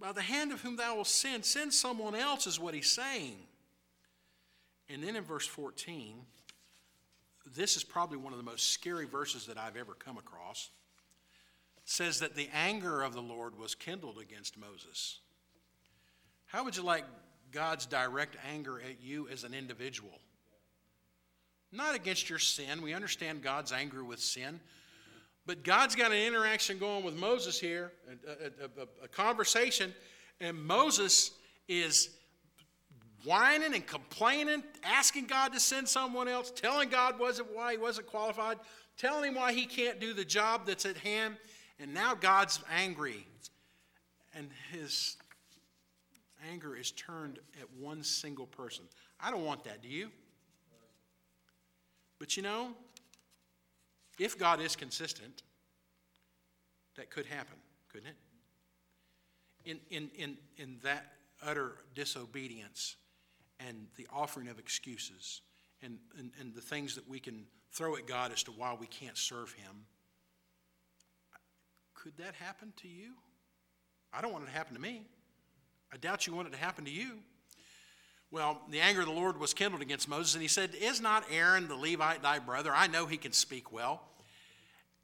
by the hand of whom thou wilt send, send someone else, is what he's saying. And then in verse 14, this is probably one of the most scary verses that I've ever come across. It says that the anger of the Lord was kindled against Moses. How would you like God's direct anger at you as an individual? Not against your sin. We understand God's anger with sin. But God's got an interaction going with Moses here, a, a, a, a conversation, and Moses is whining and complaining, asking God to send someone else, telling God wasn't why he wasn't qualified, telling him why he can't do the job that's at hand, and now God's angry. And his anger is turned at one single person. I don't want that, do you? But you know, if God is consistent, that could happen, couldn't it? In, in, in, in that utter disobedience, and the offering of excuses and, and, and the things that we can throw at God as to why we can't serve Him. Could that happen to you? I don't want it to happen to me. I doubt you want it to happen to you. Well, the anger of the Lord was kindled against Moses, and he said, Is not Aaron the Levite thy brother? I know he can speak well.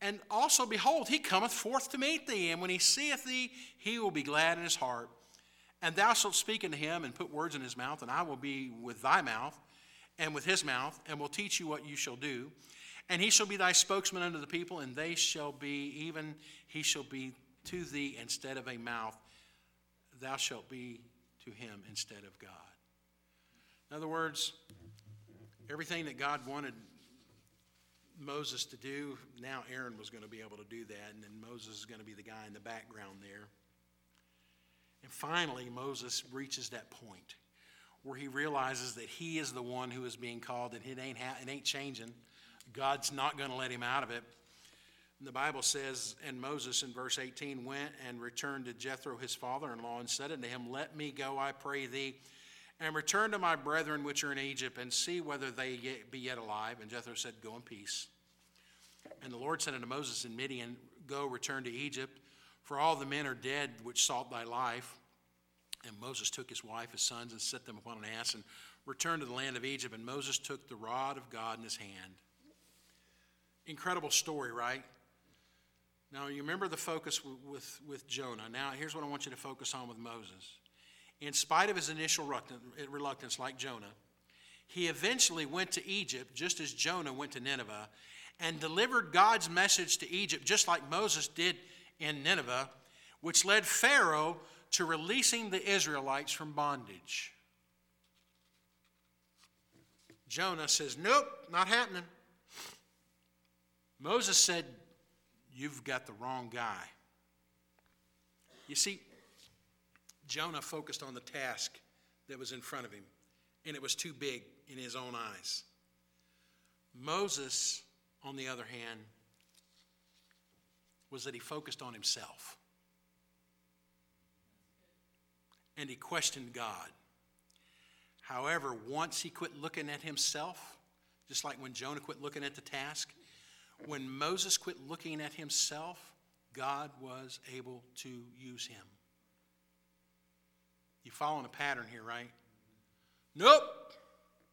And also, behold, he cometh forth to meet thee, and when he seeth thee, he will be glad in his heart. And thou shalt speak unto him and put words in his mouth, and I will be with thy mouth and with his mouth, and will teach you what you shall do. And he shall be thy spokesman unto the people, and they shall be, even he shall be to thee instead of a mouth, thou shalt be to him instead of God. In other words, everything that God wanted Moses to do, now Aaron was going to be able to do that, and then Moses is going to be the guy in the background there. And finally, Moses reaches that point where he realizes that he is the one who is being called, and it ain't, ha- it ain't changing. God's not going to let him out of it. And the Bible says, and Moses in verse 18 went and returned to Jethro his father in law and said unto him, Let me go, I pray thee, and return to my brethren which are in Egypt, and see whether they be yet alive. And Jethro said, Go in peace. And the Lord said unto Moses in Midian, Go, return to Egypt, for all the men are dead which sought thy life. And Moses took his wife, his sons, and set them upon an ass, and returned to the land of Egypt. And Moses took the rod of God in his hand. Incredible story, right? Now, you remember the focus with, with, with Jonah. Now, here's what I want you to focus on with Moses. In spite of his initial reluctance, like Jonah, he eventually went to Egypt, just as Jonah went to Nineveh, and delivered God's message to Egypt, just like Moses did in Nineveh, which led Pharaoh to releasing the Israelites from bondage. Jonah says, Nope, not happening. Moses said, You've got the wrong guy. You see, Jonah focused on the task that was in front of him, and it was too big in his own eyes. Moses, on the other hand, was that he focused on himself. And he questioned God. However, once he quit looking at himself, just like when Jonah quit looking at the task, when Moses quit looking at himself, God was able to use him. You following a pattern here, right? Nope,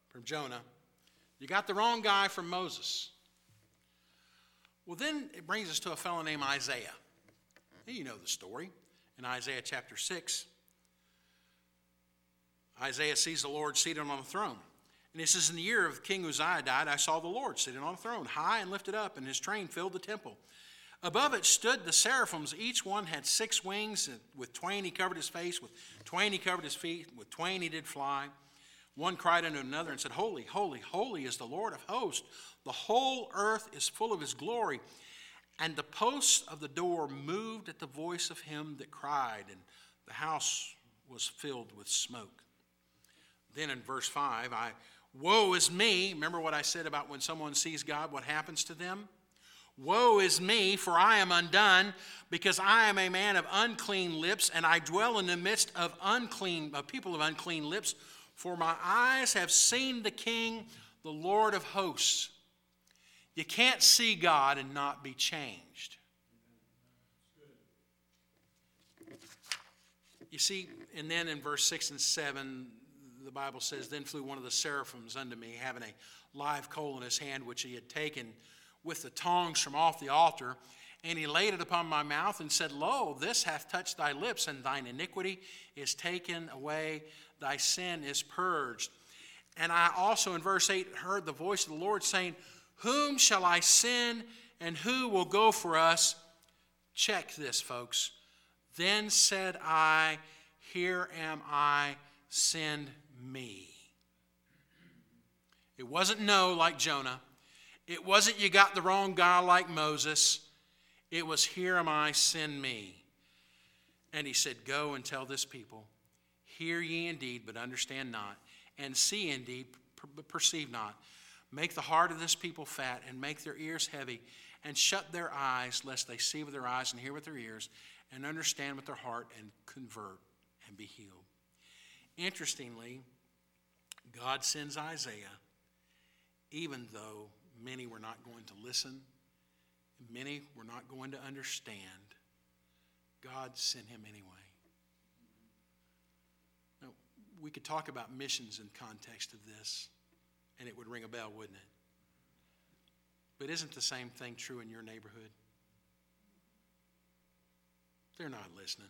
from Jonah. You got the wrong guy from Moses. Well, then it brings us to a fellow named Isaiah. You know the story. In Isaiah chapter 6, Isaiah sees the Lord seated on the throne. And he says, In the year of King Uzziah died, I saw the Lord sitting on a throne, high and lifted up, and his train filled the temple. Above it stood the seraphims. Each one had six wings. With twain he covered his face, with twain he covered his feet, with twain he did fly. One cried unto another and said, Holy, holy, holy is the Lord of hosts. The whole earth is full of his glory. And the posts of the door moved at the voice of him that cried, and the house was filled with smoke. Then in verse 5, I, woe is me. Remember what I said about when someone sees God, what happens to them? Woe is me, for I am undone, because I am a man of unclean lips, and I dwell in the midst of unclean of people of unclean lips. For my eyes have seen the King, the Lord of hosts. You can't see God and not be changed. You see, and then in verse 6 and 7, the Bible says, Then flew one of the seraphims unto me, having a live coal in his hand, which he had taken with the tongs from off the altar. And he laid it upon my mouth and said, Lo, this hath touched thy lips, and thine iniquity is taken away, thy sin is purged. And I also in verse 8 heard the voice of the Lord saying, Whom shall I send, and who will go for us? Check this, folks. Then said I, Here am I, send me. It wasn't no like Jonah. It wasn't you got the wrong guy like Moses. It was, Here am I, send me. And he said, Go and tell this people, Hear ye indeed, but understand not, and see indeed, but perceive not. Make the heart of this people fat, and make their ears heavy, and shut their eyes, lest they see with their eyes and hear with their ears, and understand with their heart, and convert and be healed. Interestingly, God sends Isaiah, even though Many were not going to listen. Many were not going to understand. God sent him anyway. Now, we could talk about missions in context of this, and it would ring a bell, wouldn't it? But isn't the same thing true in your neighborhood? They're not listening.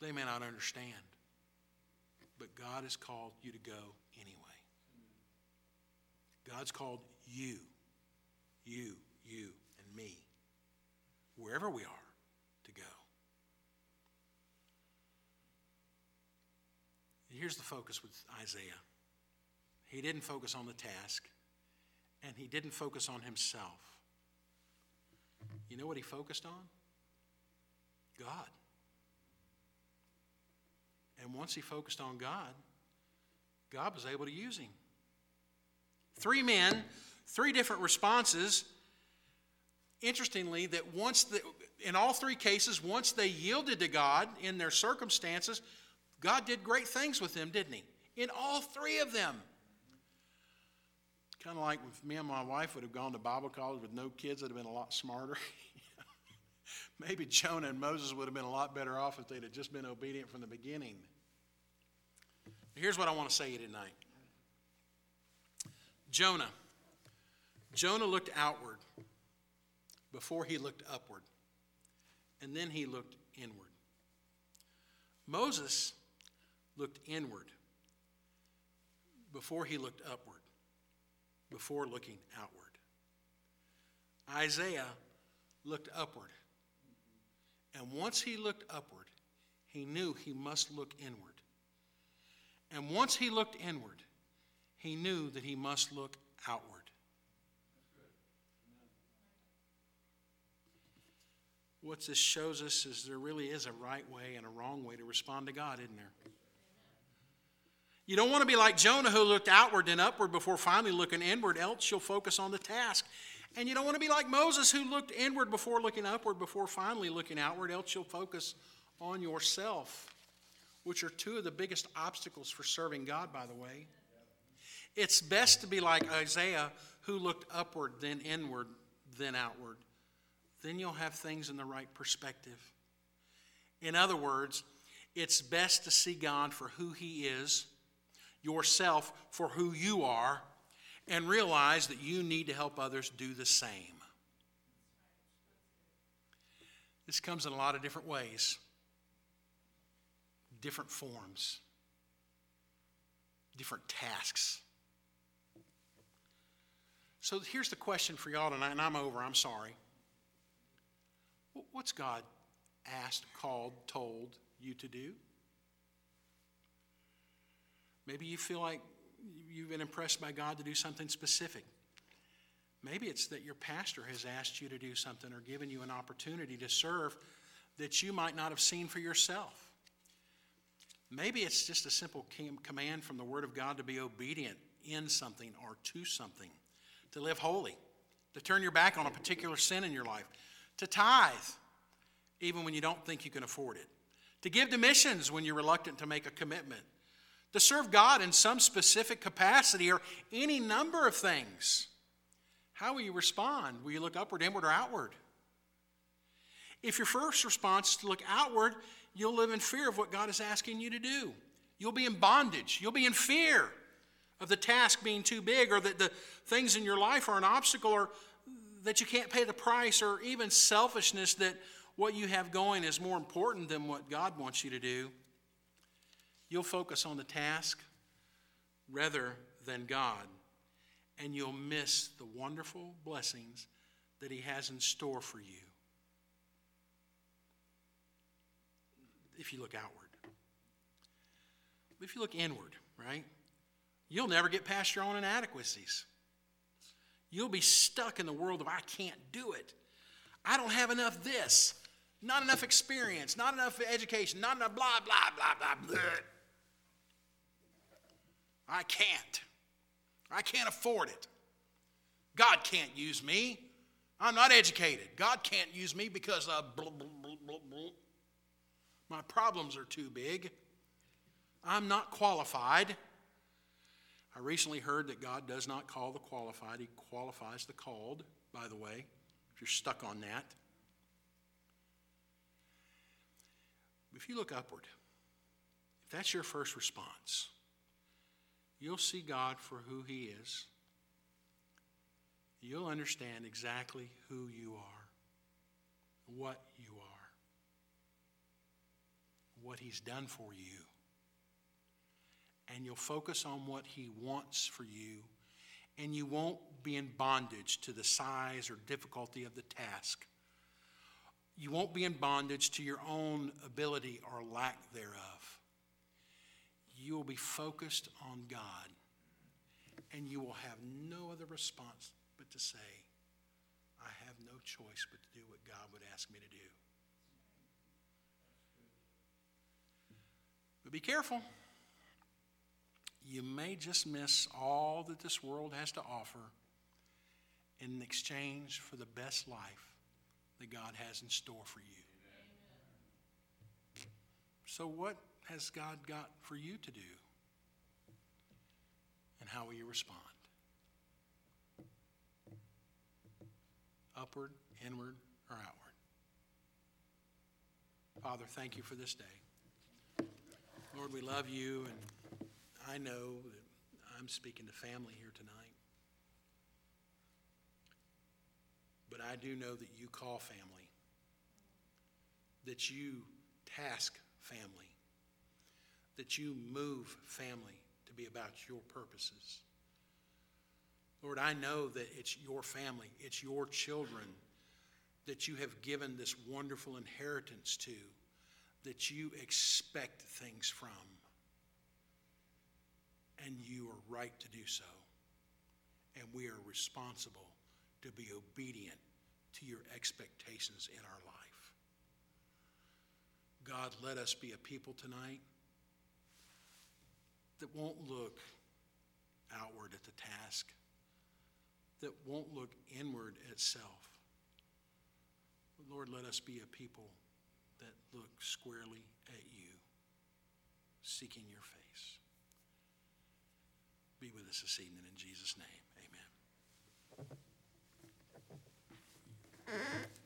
They may not understand. But God has called you to go God's called you, you, you, and me, wherever we are, to go. Here's the focus with Isaiah. He didn't focus on the task, and he didn't focus on himself. You know what he focused on? God. And once he focused on God, God was able to use him. Three men, three different responses. Interestingly, that once, the, in all three cases, once they yielded to God in their circumstances, God did great things with them, didn't He? In all three of them. Kind of like if me and my wife would have gone to Bible college with no kids, would have been a lot smarter. Maybe Jonah and Moses would have been a lot better off if they'd have just been obedient from the beginning. Here's what I want to say to you tonight Jonah. Jonah looked outward before he looked upward, and then he looked inward. Moses looked inward before he looked upward, before looking outward. Isaiah looked upward. And once he looked upward, he knew he must look inward. And once he looked inward, he knew that he must look outward. What this shows us is there really is a right way and a wrong way to respond to God, isn't there? You don't want to be like Jonah who looked outward and upward before finally looking inward, else you'll focus on the task. And you don't want to be like Moses who looked inward before looking upward, before finally looking outward, else you'll focus on yourself, which are two of the biggest obstacles for serving God, by the way. It's best to be like Isaiah who looked upward, then inward, then outward. Then you'll have things in the right perspective. In other words, it's best to see God for who He is yourself for who you are and realize that you need to help others do the same. This comes in a lot of different ways, different forms, different tasks. So here's the question for y'all tonight, and I'm over, I'm sorry. What's God asked, called, told you to do? Maybe you feel like you've been impressed by God to do something specific. Maybe it's that your pastor has asked you to do something or given you an opportunity to serve that you might not have seen for yourself. Maybe it's just a simple command from the Word of God to be obedient in something or to something, to live holy, to turn your back on a particular sin in your life, to tithe, even when you don't think you can afford it, to give to missions when you're reluctant to make a commitment, to serve God in some specific capacity or any number of things. How will you respond? Will you look upward, inward, or outward? If your first response is to look outward, you'll live in fear of what God is asking you to do. You'll be in bondage. You'll be in fear of the task being too big or that the things in your life are an obstacle or that you can't pay the price or even selfishness that what you have going is more important than what God wants you to do. You'll focus on the task rather than God, and you'll miss the wonderful blessings that He has in store for you if you look outward. If you look inward, right, you'll never get past your own inadequacies. You'll be stuck in the world of, I can't do it. I don't have enough this, not enough experience, not enough education, not enough blah, blah, blah, blah, blah. I can't. I can't afford it. God can't use me. I'm not educated. God can't use me because of blah, blah, blah. My problems are too big. I'm not qualified. I recently heard that God does not call the qualified, He qualifies the called, by the way, if you're stuck on that. If you look upward, if that's your first response, you'll see God for who He is. You'll understand exactly who you are, what you are, what He's done for you. And you'll focus on what He wants for you, and you won't be in bondage to the size or difficulty of the task. You won't be in bondage to your own ability or lack thereof. You will be focused on God, and you will have no other response but to say, I have no choice but to do what God would ask me to do. But be careful. You may just miss all that this world has to offer in exchange for the best life that God has in store for you. So, what has God got for you to do? And how will you respond? Upward, inward, or outward? Father, thank you for this day. Lord, we love you, and I know that I'm speaking to family here tonight. But I do know that you call family, that you task family, that you move family to be about your purposes. Lord, I know that it's your family, it's your children that you have given this wonderful inheritance to, that you expect things from. And you are right to do so. And we are responsible to be obedient to your expectations in our life. God, let us be a people tonight that won't look outward at the task, that won't look inward at self. But Lord, let us be a people that look squarely at you, seeking your face be with us this evening in Jesus' name. Amen.